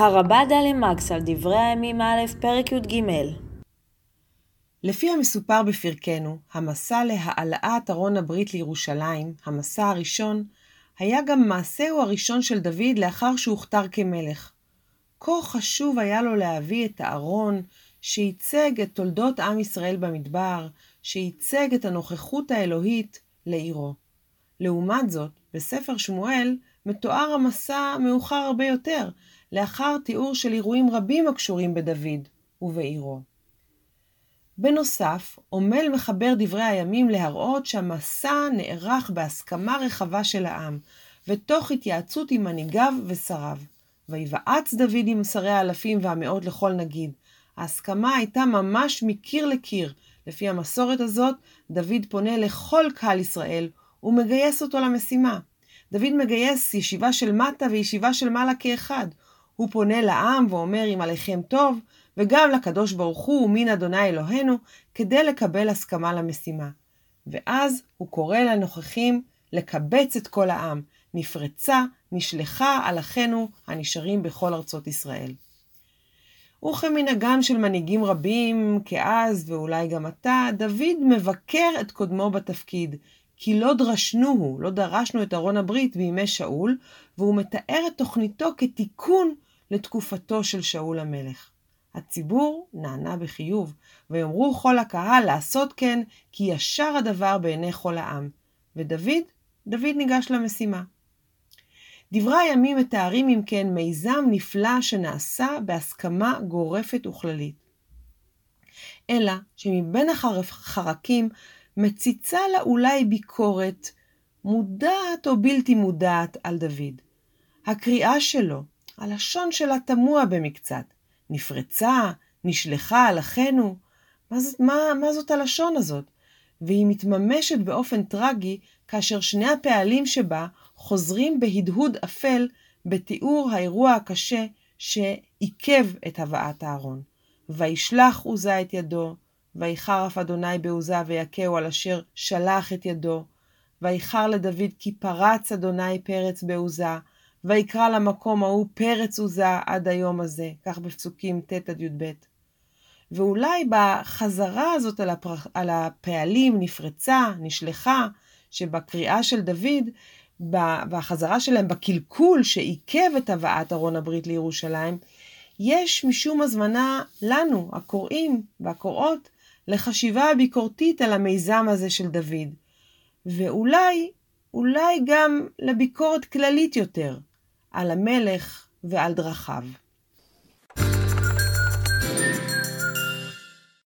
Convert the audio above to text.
הרבה דלמקס על דברי הימים א', פרק י"ג לפי המסופר בפרקנו, המסע להעלאת ארון הברית לירושלים, המסע הראשון, היה גם מעשהו הראשון של דוד לאחר שהוכתר כמלך. כה חשוב היה לו להביא את הארון שייצג את תולדות עם ישראל במדבר, שייצג את הנוכחות האלוהית לעירו. לעומת זאת, בספר שמואל מתואר המסע מאוחר הרבה יותר, לאחר תיאור של אירועים רבים הקשורים בדוד ובעירו. בנוסף, עמל מחבר דברי הימים להראות שהמסע נערך בהסכמה רחבה של העם, ותוך התייעצות עם מנהיגיו ושריו. ויבעץ דוד עם שרי האלפים והמאות לכל נגיד. ההסכמה הייתה ממש מקיר לקיר. לפי המסורת הזאת, דוד פונה לכל קהל ישראל ומגייס אותו למשימה. דוד מגייס ישיבה של מטה וישיבה של מעלה כאחד. הוא פונה לעם ואומר אם עליכם טוב, וגם לקדוש ברוך הוא ומן אדוני אלוהינו, כדי לקבל הסכמה למשימה. ואז הוא קורא לנוכחים לקבץ את כל העם, נפרצה, נשלחה על אחינו הנשארים בכל ארצות ישראל. וכמנהגם של מנהיגים רבים, כאז ואולי גם עתה, דוד מבקר את קודמו בתפקיד, כי לא דרשנוהו, לא דרשנו את ארון הברית בימי שאול, והוא מתאר את תוכניתו כתיקון לתקופתו של שאול המלך. הציבור נענה בחיוב, ויאמרו כל הקהל לעשות כן, כי ישר הדבר בעיני כל העם. ודוד, דוד ניגש למשימה. דברי הימים מתארים אם כן מיזם נפלא שנעשה בהסכמה גורפת וכללית. אלא שמבין החרקים מציצה לה אולי ביקורת, מודעת או בלתי מודעת, על דוד. הקריאה שלו, הלשון שלה תמוה במקצת. נפרצה, נשלחה על אחינו. מה זאת, מה, מה זאת הלשון הזאת? והיא מתממשת באופן טרגי כאשר שני הפעלים שבה חוזרים בהדהוד אפל בתיאור האירוע הקשה שעיכב את הבאת הארון. וישלח עוזה את ידו, ויחרף אדוני בעוזה ויכהו על אשר שלח את ידו. ויחר לדוד כי פרץ אדוני פרץ בעוזה, ויקרא למקום ההוא פרץ עוזה עד היום הזה, כך בפסוקים ט' עד י"ב. ואולי בחזרה הזאת על, הפר... על הפעלים נפרצה, נשלחה, שבקריאה של דוד, והחזרה שלהם בקלקול שעיכב את הבאת ארון הברית לירושלים, יש משום הזמנה לנו, הקוראים והקוראות, לחשיבה ביקורתית על המיזם הזה של דוד. ואולי, אולי גם לביקורת כללית יותר, על המלך ועל דרכיו.